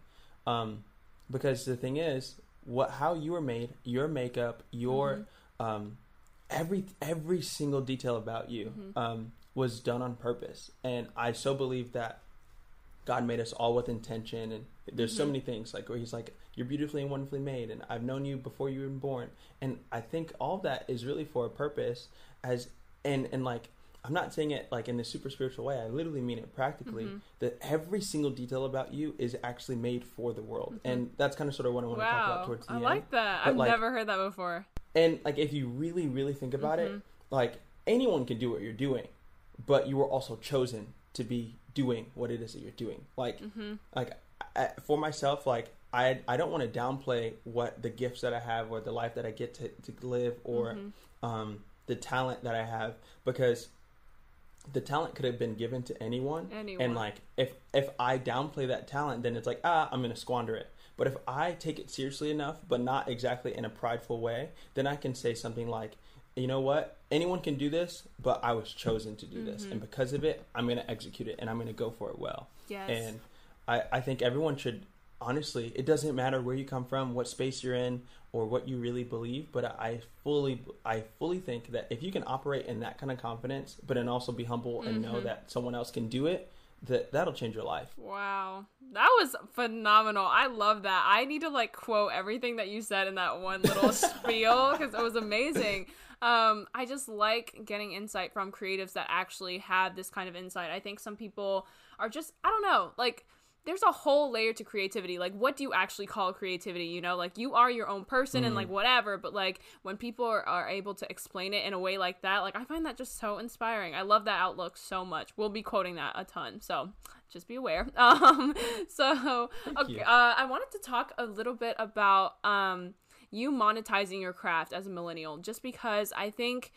Um, because the thing is, what how you were made, your makeup, your Mm-hmm. um, every every single detail about you Mm-hmm. um, was done on purpose, and I so believe that God made us all with intention, and there's Mm-hmm. so many things like where He's like, "You're beautifully and wonderfully made," and I've known you before you were born, and I think all that is really for a purpose. As and and like I'm not saying it like in the super spiritual way. I literally mean it practically. Mm-hmm. That every single detail about you is actually made for the world, and that's kind of sort of what I want to talk about Mm-hmm. Towards the I end. like that. But, I've like- never heard that before. And like if you really, really think about Mm-hmm. it, like anyone can do what you're doing, but you were also chosen to be doing what it is that you're doing. Like, Mm-hmm. like I, for myself, like I, I don't want to downplay what the gifts that I have or the life that I get to, to live or Mm-hmm. um, the talent that I have because the talent could have been given to anyone. Anyone. And like if if I downplay that talent, then it's like ah, I'm gonna squander it. But if I take it seriously enough, but not exactly in a prideful way, then I can say something like, you know what? Anyone can do this, but I was chosen to do this, Mm-hmm. and because of it, I'm gonna execute it, and I'm gonna go for it well. Yes. And I, I think everyone should honestly, it doesn't matter where you come from, what space you're in, or what you really believe, but I fully I fully think that if you can operate in that kind of confidence, but then also be humble and know Mm-hmm. that someone else can do it, that that'll change your life. Wow. That was phenomenal. I love that. I need to like quote everything that you said in that one little (laughs) spiel because it was amazing. Um, I just like getting insight from creatives that actually have this kind of insight. I think some people are just, I don't know, like there's a whole layer to creativity. Like, what do you actually call creativity? You know, like you are your own person and like whatever, but like when people are, are able to explain it in a way like that, like I find that just so inspiring. I love that outlook so much. We'll be quoting that a ton. So just be aware. (laughs) Um, so okay, uh, I wanted to talk a little bit about um you monetizing your craft as a millennial, just because I think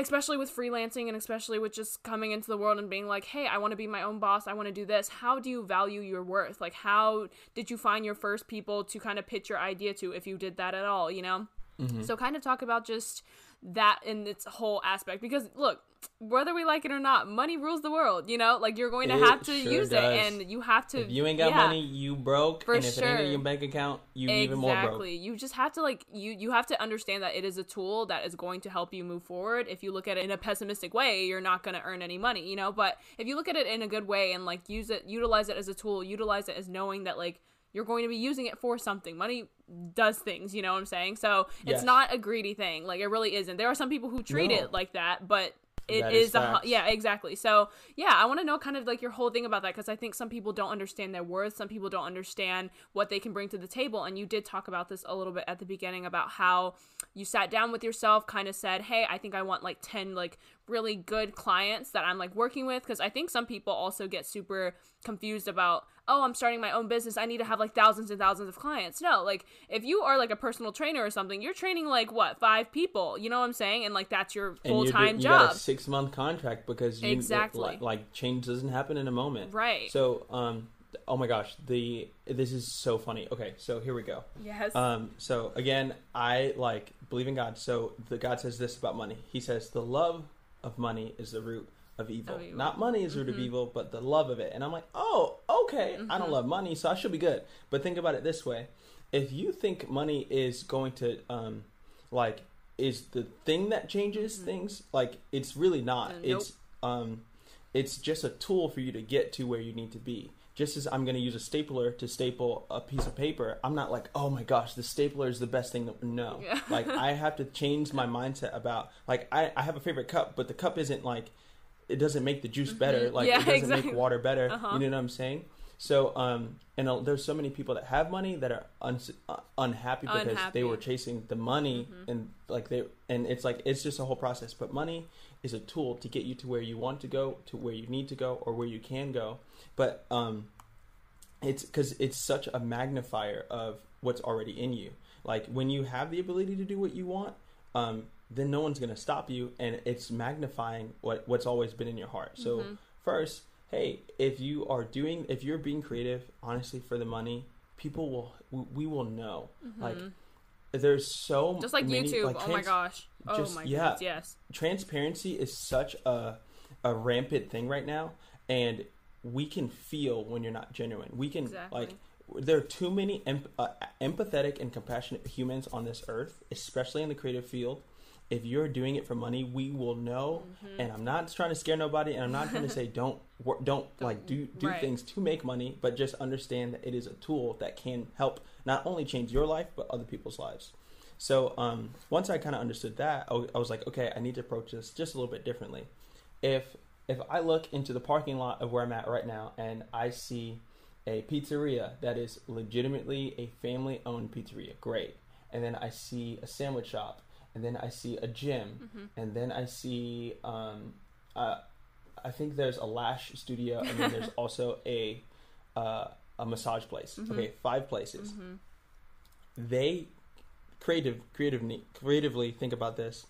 especially with freelancing and especially with just coming into the world and being like, hey, I want to be my own boss. I want to do this. How do you value your worth? Like, how did you find your first people to kind of pitch your idea to, if you did that at all, you know? Mm-hmm. So, kind of talk about just that in its whole aspect because look whether we like it or not money rules the world you know like you're going to It have to sure use does. it and you have to If you ain't got yeah. money, you broke. For and if it ain't in sure. your bank account, you even more broke. Exactly. You just have to like you you have to understand that it is a tool that is going to help you move forward. If you look at it in a pessimistic way, you're not going to earn any money, you know? But if you look at it in a good way and like use it utilize it as a tool, utilize it as knowing that like you're going to be using it for something. Money does things, you know what I'm saying? So, it's Yes. not a greedy thing. Like it really isn't. There are some people who treat No. it like that, but it That is, is a yeah exactly so yeah i want to know kind of like your whole thing about that because i think some people don't understand their worth some people don't understand what they can bring to the table and you did talk about this a little bit at the beginning about how you sat down with yourself kind of said hey i think i want like 10 like really good clients that i'm like working with because i think some people also get super confused about oh i'm starting my own business i need to have like thousands and thousands of clients no like if you are like a personal trainer or something you're training like what five people you know what i'm saying and like that's your do- full-time you job six month contract because you Exactly. like, like change doesn't happen in a moment. Right. So um oh my gosh, the this is so funny. Okay, so here we go. yes Um so again, I like believe in God. So the God says this about money. He says the love of money is the root of evil. Of evil. Not money is the root of Mhm. evil, but the love of it. And I'm like, "Oh, okay. I don't Mhm. love money, so I should be good." But think about it this way. If you think money is going to um like is the thing that changes Mhm. things, like it's really not. Uh, nope. It's um it's just a tool for you to get to where you need to be. Just as I'm going to use a stapler to staple a piece of paper, I'm not like, oh my gosh, the stapler is the best thing. To... No, Yeah. (laughs) like I have to change my mindset about like I, I have a favorite cup, but the cup isn't like it doesn't make the juice better. Mhm. Like Yeah, it doesn't exactly. make water better. Uh-huh. You know what I'm saying? So um and uh, there's so many people that have money that are un- uh, unhappy because they were chasing the money Mhm. and like they and it's like it's just a whole process. But money is a tool to get you to where you want to go, to where you need to go, or where you can go. But um, it's because it's such a magnifier of what's already in you. Like when you have the ability to do what you want, um, then no one's gonna stop you, and it's magnifying what what's always been in your heart. So Mhm. first, hey, if you are doing, if you're being creative, honestly, for the money, people will we, we will know. Like Mhm. there's so just like many, YouTube. like, oh my trans- gosh. Oh just- my yeah. goodness. Yes. transparency is such a a rampant thing right now and we can feel when you're not genuine we can Exactly. like there are too many em- uh, empathetic and compassionate humans on this earth especially in the creative field if you're doing it for money we will know Mhm. and i'm not trying to scare nobody and i'm not trying to say (laughs) don't wor- don't, like do do right. things to make money but just understand that it is a tool that can help not only change your life but other people's lives so um, once I kind of understood that, I w- I was like, okay, I need to approach this just a little bit differently. If if I look into the parking lot of where I'm at right now and I see a pizzeria that is legitimately a family-owned pizzeria, great. And then I see a sandwich shop, and then I see a gym, Mhm. and then I see um, uh, I think there's a lash studio, and then there's (laughs) also a uh, a massage place. Mhm. Okay, five places Mhm. they creative creatively creatively think about this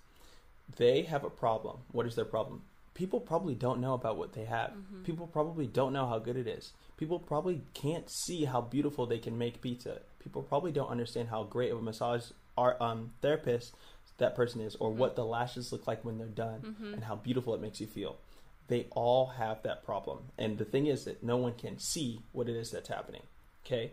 they have a problem what is their problem people probably don't know about what they have Mhm. people probably don't know how good it is people probably can't see how beautiful they can make pizza people probably don't understand how great of a massage art um, therapist that person is or what the lashes look like when they're done Mhm. and how beautiful it makes you feel they all have that problem and the thing is that no one can see what it is that's happening okay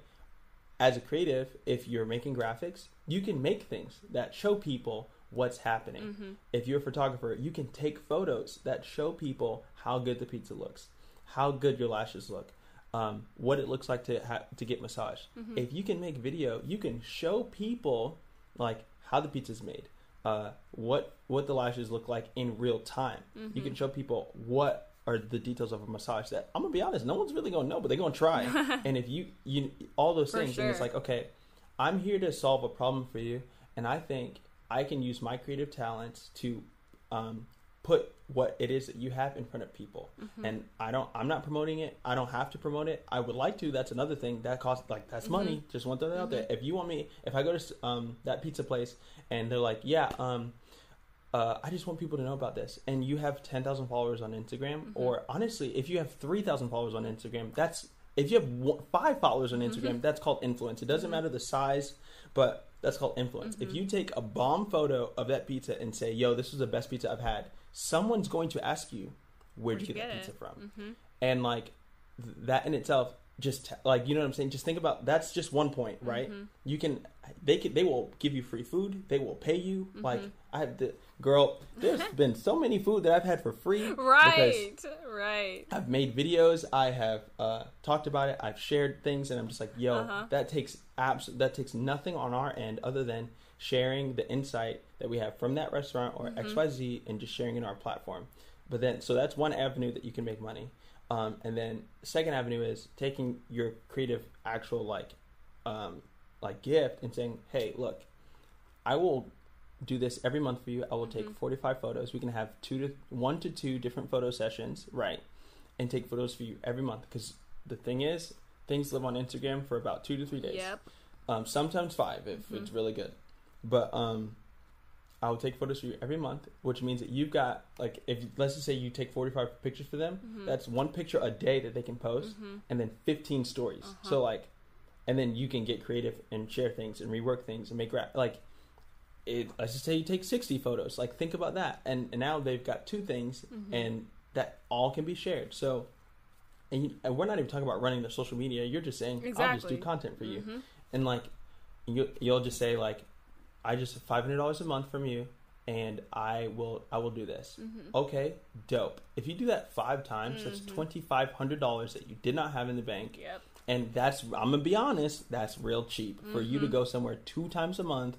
as a creative, if you're making graphics, you can make things that show people what's happening. Mhm. If you're a photographer, you can take photos that show people how good the pizza looks, how good your lashes look, um, what it looks like to ha- to get massage. Mhm. If you can make video, you can show people like how the pizza's made, uh, what what the lashes look like in real time. You can Mhm. show people what are the details of a massage that I'm gonna be honest, no one's really gonna know, but they're gonna try. (laughs) and if you you all those For things, and it's like, okay, I'm here to solve a problem for you, and I think I can use my creative talents to um, put what it is that you have in front of people. Mhm. And I don't, I'm not promoting it. I don't have to promote it. I would like to. That's another thing that costs like that's money. Just want to throw that out there. If you want me, if I go to um, that pizza place and they're like, yeah, um, uh, I just want people to know about this. And you have 10,000 followers on Instagram, Mhm. or honestly, if you have 3,000 followers on Instagram, that's, if you have one, five followers on Instagram, Mhm. that's called influence. It doesn't matter the size, but That's called influence. If you take a bomb photo of that pizza and say, "Yo, this was the best pizza I've had," someone's going to ask you, "Where'd, you get, that pizza from?" And like th- that in itself, just t- like you know what I'm saying. Just think about that's just one point, right? You can they can they will give you free food. They will pay you. Like I had the girl. There's (laughs) been so many food that I've had for free, Right, right. I've made videos. I have uh, talked about it. I've shared things, and I'm just like, yo, Uh-huh. that takes abs- that takes nothing on our end other than sharing the insight that we have from that restaurant or Mm-hmm. X Y Z, and just sharing in our platform. But then, so that's one avenue that you can make money. Um, and then second avenue is taking your creative actual like um, like gift and saying, hey, look, I will do this every month for you. I will take 45 photos. We can have two to one to two different photo sessions, right? And take photos for you every month because the thing is, things live on Instagram for about two to three days. Yep. Um, sometimes five if it's really good. But um, I will take photos for you every month, which means that you've got like if let's just say you take 45 pictures for them, that's one picture a day that they can post, and then 15 stories. So like, and then you can get creative and share things and rework things and make rap like. It, let's just say you take 60 photos like think about that. And, and now they've got two things and that all can be shared. So and, you, and we're not even talking about running the social media. You're just saying i'll just do content for you. Mhm. and like you you'll just say like i just five hundred dollars a month from you and i will i will do this Mm-hmm. okay dope if you do that five times that's twenty five hundred dollars that you did not have in the bank Yep. and that's i'm gonna be honest that's real cheap for you Mm-hmm. to go somewhere two times a month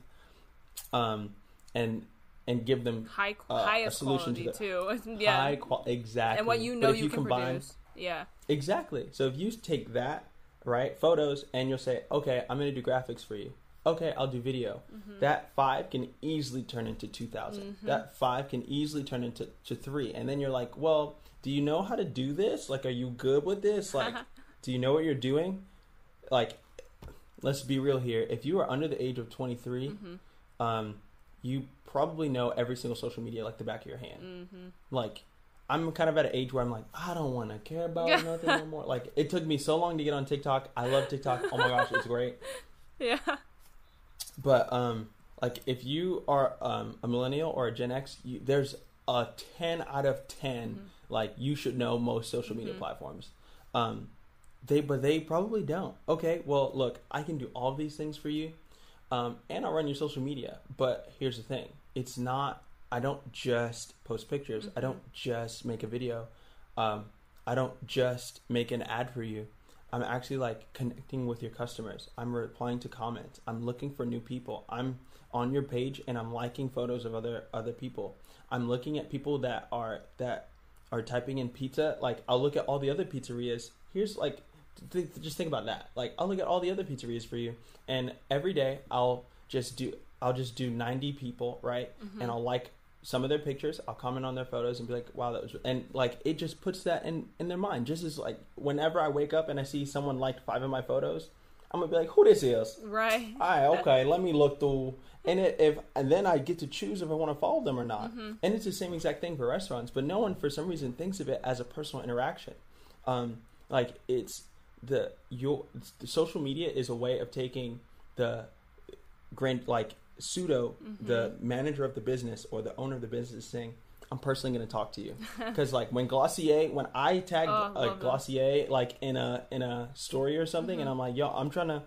um and and give them High, Uh, a highest solution to quality too. (laughs) yeah. high quality exactly and what you know if you, can combine produce. Yeah. Exactly. So if you take that, right, photos, and you'll say, okay, I'm going to do graphics for you. Okay, I'll do video. Mm-hmm. That five can easily turn into 2,000. That five can easily turn into to three. And then you're like, well, do you know how to do this? Like, are you good with this? Like, (laughs) do you know what you're doing? Like, let's be real here. If you are under the age of 23, Mm-hmm. um, you probably know every single social media like the back of your hand. Mm-hmm. Like, I'm kind of at an age where I'm like, I don't want to care about (laughs) nothing anymore. Like, it took me so long to get on TikTok. I love TikTok. Oh my gosh, it's great. (laughs) Yeah. But um, like if you are um, a millennial or a Gen X, you, there's a ten out of 10 Like you should know most social media platforms. Um, they but they probably don't. Okay, well look, I can do all these things for you, um, and I'll run your social media. But here's the thing: it's not. I don't just post pictures. I don't just make a video. Um, I don't just make an ad for you. I'm actually like connecting with your customers. I'm replying to comments. I'm looking for new people. I'm on your page and I'm liking photos of other other people. I'm looking at people that are that are typing in pizza. Like I'll look at all the other pizzerias. Here's like th- th- just think about that. Like I'll look at all the other pizzerias for you and every day I'll just do I'll just do 90 people, right? Mm-hmm. And I'll like some of their pictures. I'll comment on their photos and be like, "Wow, that was," and like it just puts that in in their mind. Just as like whenever I wake up and I see someone liked five of my photos, I'm gonna be like, "Who this is?" Right. All right, okay, let me look through, and it, if and then I get to choose if I want to follow them or not. And it's the same exact thing for restaurants, but no one for some reason thinks of it as a personal interaction. Um, like it's the your the social media is a way of taking the grand like pseudo the manager of the business or the owner of the business saying i'm personally going to talk to you (laughs) because like when glossier when i tag Oh, uh, glossier like in a in a story or something and i'm like yo i'm trying to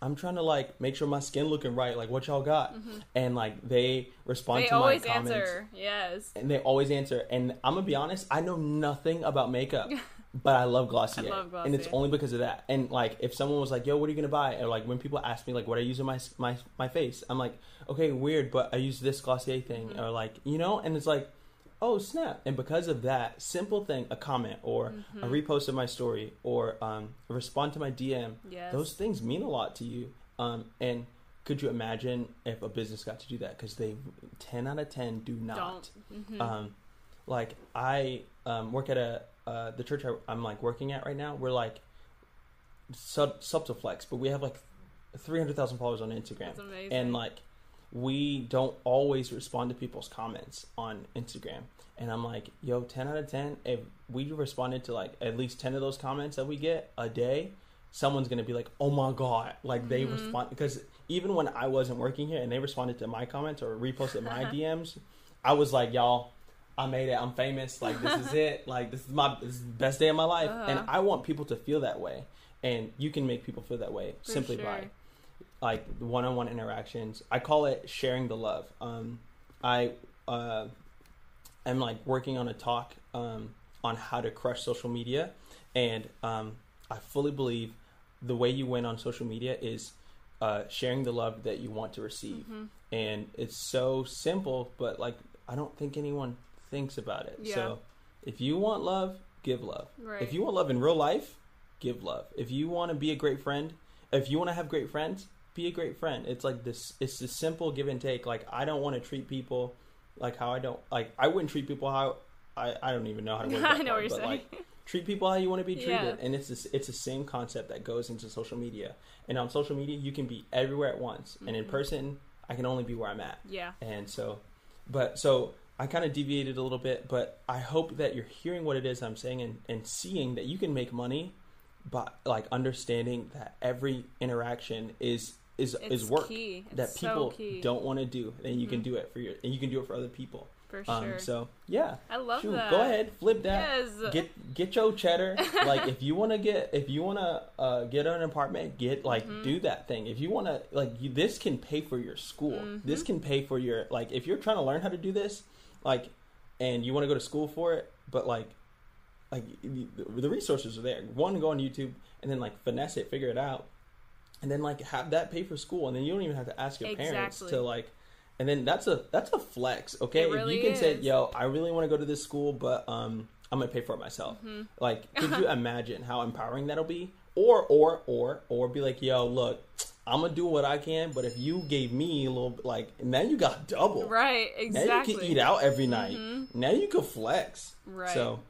i'm trying to like make sure my skin looking right like what y'all got and like they respond They to my always comments answer. Yes. and they always answer. And I'm gonna be honest, I know nothing about makeup, (laughs) but I love Glossier, I love and it's only because of that. And like, if someone was like, "Yo, what are you gonna buy?" or like when people ask me like, "What I use on my my my face," I'm like, "Okay, weird, but I use this Glossier thing," Mm-hmm. or like, you know, and it's like. Oh snap! And because of that simple thing, a comment or a repost of my story or um, respond to my DM, Yes. those things mean a lot to you. Um, and could you imagine if a business got to do that? Because they, ten out of ten, do not. Don't. Mhm. Um, like I um, work at a uh, the church I, I'm like working at right now. We're like sub Subtoflex, but we have like three hundred thousand followers on Instagram, and like we don't always respond to people's comments on Instagram. And I'm like, yo, ten out of ten. If we responded to like at least ten of those comments that we get a day, someone's gonna be like, "Oh my god!" Like they Mm-hmm. respond because even when I wasn't working here and they responded to my comments or reposted my (laughs) DMs, I was like, "Y'all, I made it. I'm famous. Like this is (laughs) it. Like this is my this is the best day of my life." And Uh-huh. I want people to feel that way, and you can make people feel that way For simply sure. by like one-on-one interactions. I call it sharing the love. Um, I uh, am like working on a talk um, on how to crush social media, and um, I fully believe the way you win on social media is uh, sharing the love that you want to receive, Mm-hmm. and it's so simple, but like I don't think anyone thinks about it. Yeah. So if you want love, give love. Right. If you want love in real life, give love. If you want to be a great friend, if you want to have great friends, be a great friend. It's like this. It's a simple give and take. Like I don't want to treat people like how I don't like. I wouldn't treat people how I. I don't even know how to. Word (laughs) I know part, what you're saying. Like, (laughs) treat people how you want to be treated, Yeah. and it's this, it's the same concept that goes into social media. And on social media, you can be everywhere at once, and in Mhm. person, I can only be where I'm at. yeah. And so, but so I kind of deviated a little bit, but I hope that you're hearing what it is I'm saying and, and seeing that you can make money, but like understanding that every interaction is is It's is work that so people key. don't want to do, and you can Mhm. do it for your and you can do it for other people. For Um, sure. so yeah, I love Shoot, that. go ahead, flip that Yes. get get your cheddar. (laughs) like if you want to get if you want to uh, get an apartment, get like Mhm. do that thing. If you want to like you, this can pay for your school. Mhm. This can pay for your like if you're trying to learn how to do this, like and you want to go to school for it, but like like the, resources are there. One, go on YouTube and then like finesse it, figure it out, and then like have that pay for school, and then you don't even have to ask your parents to like. And then that's a that's a flex, okay? Really if you can say, "Yo, I really want to go to this school, but um, I'm gonna pay for it myself." Mhm. Like, could (laughs) you imagine how empowering that'll be? Or, or, or, or be like, "Yo, look, I'm gonna do what I can, but if you gave me a little, like, now you got double. Right. Exactly. Now you can eat out every night. Mhm. Now you can flex. Right. So,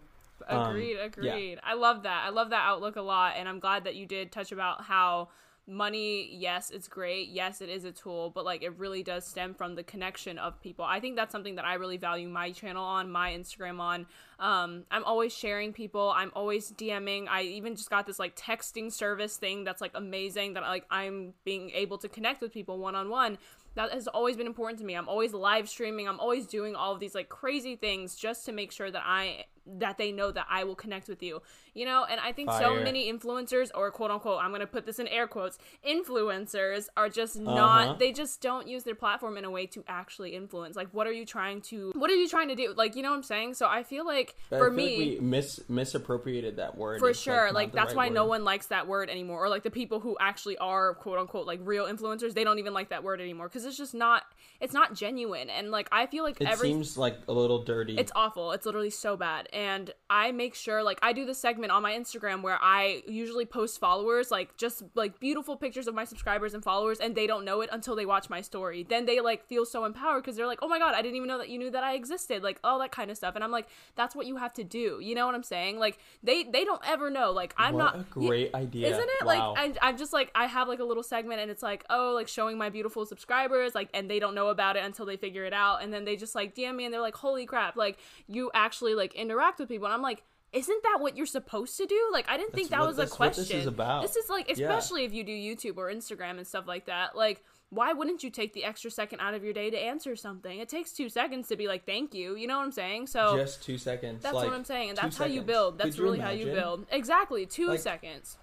um, Agreed, yeah. agreed. I love that. I love that outlook a lot, and I'm glad that you did touch about how money, yes, it's great. Yes, it is a tool, but like it really does stem from the connection of people. I think that's something that I really value my channel on, my Instagram on. Um, I'm always sharing people. I'm always DMing. I even just got this like texting service thing that's like amazing that like I'm being able to connect with people one on one. That has always been important to me. I'm always live streaming. I'm always doing all of these like crazy things just to make sure that I that they know that I will connect with you. You know, and I think so many influencers or quote unquote, I'm going to put this in air quotes, influencers are just Uh-huh. not they just don't use their platform in a way to actually influence. Like what are you trying to what are you trying to do? Like, you know what I'm saying? So I feel like I for feel me like we mis misappropriated that word. for sure not like that's right why no one likes that word anymore or like the people who actually are quote unquote like real influencers they don't even like that word anymore because it's just not it's not genuine and like i feel like It every seems like a little dirty. it's awful it's literally so bad and i make sure like i do this segment on my instagram where i usually post followers like just like beautiful pictures of my subscribers and followers and they don't know it until they watch my story. Then they like feel so empowered because they're like oh my god i didn't even know that you knew that i existed like all that kind of stuff. And i'm like that's what you have to do. You know what i'm saying? Like they they don't ever know. Like i'm what not a great idea. isn't it? Wow. like I, I'm just like I have like a little segment and it's like oh like showing my beautiful subscribers like and they don't know about it until they figure it out. And then they just like DM me and they're like holy crap like you actually like interact with people. And I'm like isn't that what you're supposed to do? Like I didn't think that what- was a that's what this question. is about. This is like Yeah. especially if you do YouTube or Instagram and stuff like that like why wouldn't you take the extra second out of your day to answer something? It takes two seconds to be like thank you you know what I'm saying? So just two seconds. that's like, what I'm saying and that's how you build. That's you really how you build. Exactly two Like, seconds.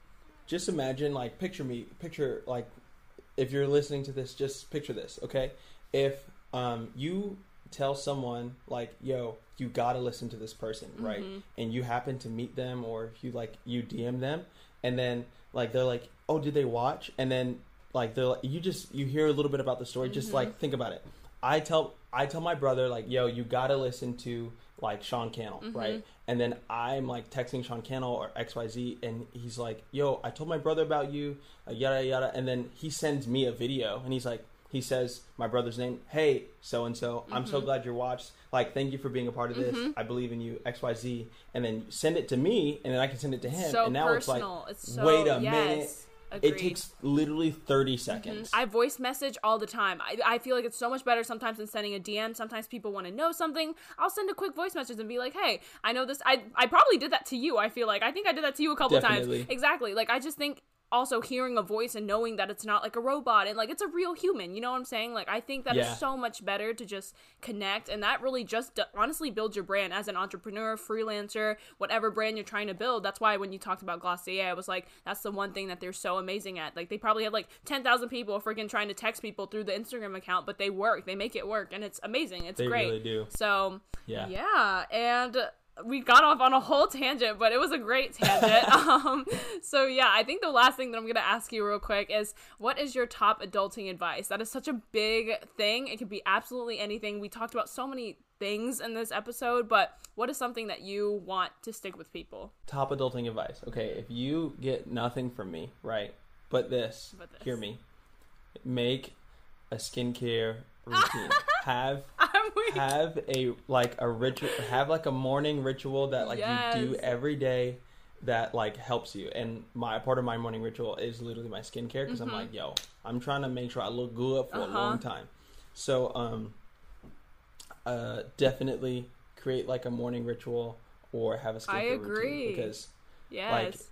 just imagine like picture me picture like if you're listening to this just picture this okay? If um you tell someone like yo you gotta listen to this person right Mhm. and you happen to meet them or you like you dm them and then like they're like oh did they watch and then like they're like, you just you hear a little bit about the story just Mhm. like think about it i tell i tell my brother like yo you gotta listen to like sean cannell Mhm. right and then I'm like texting Sean Cannell or XYZ, and he's like, Yo, I told my brother about you, uh, yada yada. And then he sends me a video, and he's like, He says my brother's name, Hey, so and so, I'm so Mhm. glad you're watched. Like, thank you for being a part of this. Mhm. I believe in you, XYZ. And then send it to me, and then I can send it to him. so and now personal. it's so, wait a yes, minute. Agreed. it takes literally 30 Mhm. seconds. I voice message all the time. I, I feel like it's so much better sometimes than sending a DM. Sometimes people want to know something. I'll send a quick voice message and be like, "Hey, I know this. I I probably did that to you. I feel like I think I did that to you a couple Definitely. times. Exactly. Like I just think also hearing a voice and knowing that it's not like a robot and like it's a real human. You know what I'm saying? Like I think that Yeah. is so much better to just connect and that really just d- honestly builds your brand as an entrepreneur, freelancer, whatever brand you're trying to build. That's why when you talked about Glossier, I was like, that's the one thing that they're so amazing at. Like they probably have like 10,000 people freaking trying to text people through the Instagram account, but they work. They make it work and it's amazing. It's They great. really do. So, Yeah. yeah, and we got off on a whole tangent, but it was a great tangent. (laughs) um, so yeah, I think the last thing that I'm gonna ask you real quick is, what is your top adulting advice? That is such a big thing. It could be absolutely anything. We talked about so many things in this episode, but what is something that you want to stick with people? Top adulting advice. Okay, if you get nothing from me, right? But this, But this. hear me. Make a skincare routine. (laughs) have have a like a ritual have like a morning ritual that like you do every day that like helps you and my part of my morning ritual is literally my skincare because i'm like yo i'm trying to make sure i look good for Mm-hmm. Uh-huh. a long time so um uh definitely create like a morning ritual or have a skincare I agree. routine because yes.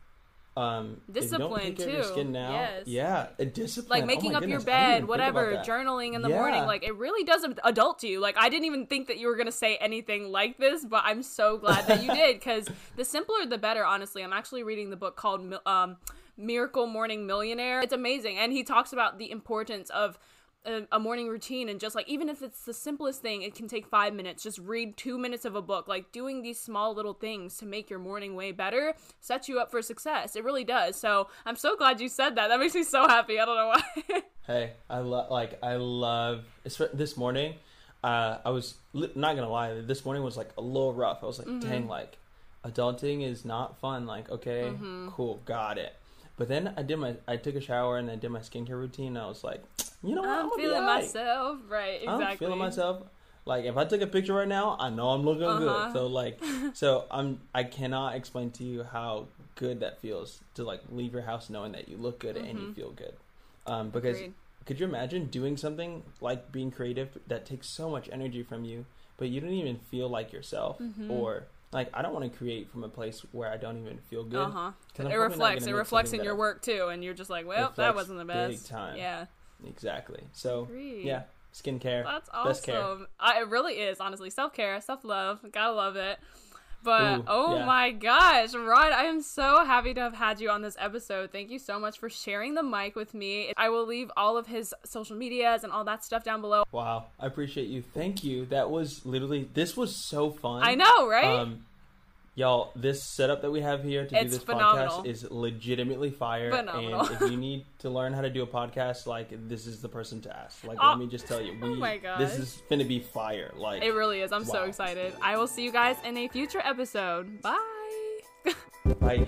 Um if you don't Discipline, your too. skin now Yes. yeah discipline like Oh making my up your goodness, I bed, whatever, journaling in the Yeah. morning. Like it really does ad- adult you. Like I didn't even think that you were gonna say anything like this, but I'm so glad that you did because the simpler the better. Honestly, I'm actually reading the book called um, Miracle Morning Millionaire. It's amazing, and he talks about the importance of. A, a morning routine and just like even if it's the simplest thing it can take five minutes just read two minutes of a book like doing these small little things to make your morning way better sets you up for success it really does so i'm so glad you said that that makes me so happy i don't know why (laughs) Hey, I love like I love this morning. Uh, I was li- not gonna lie. This morning was like a little rough. I was like, Mm-hmm. dang, like adulting is not fun. Like, okay, Mm-hmm. cool, got it. But then I did my, I took a shower and I did my skincare routine. And I was like, you know what, I'm be feeling alright. myself. Right, exactly. I'm feeling myself. Like if I took a picture right now, I know I'm looking Uh-huh. good. So like, (laughs) so I'm. I cannot explain to you how good that feels to like leave your house knowing that you look good and you feel good. Um, because Mm-hmm. Agreed. could you imagine doing something like being creative that takes so much energy from you, but you don't even feel like yourself, Mm-hmm. or like I don't want to create from a place where I don't even feel good. Uh huh. I'm It reflects. It reflects in your work too, and you're just like, well, that wasn't the best. time. Yeah. Exactly. So Agreed. yeah, skincare. That's awesome. I, it really is, honestly. Self care, self love. Gotta love it. But Ooh, oh yeah. my gosh, Rod, I am so happy to have had you on this episode. Thank you so much for sharing the mic with me. I will leave all of his social medias and all that stuff down below. Wow, I appreciate you. Thank you. That was literally this was so fun. I know, right? Um, y'all, this setup that we have here to do It's this phenomenal. podcast is legitimately fire. Phenomenal. And if you need to learn how to do a podcast, like this is the person to ask. Like, Oh, let ah. me just tell you, we (laughs) oh my this is gonna be fire. Like, it really is. I'm so Wow. excited. I will see you guys in a future episode. Bye. (laughs) like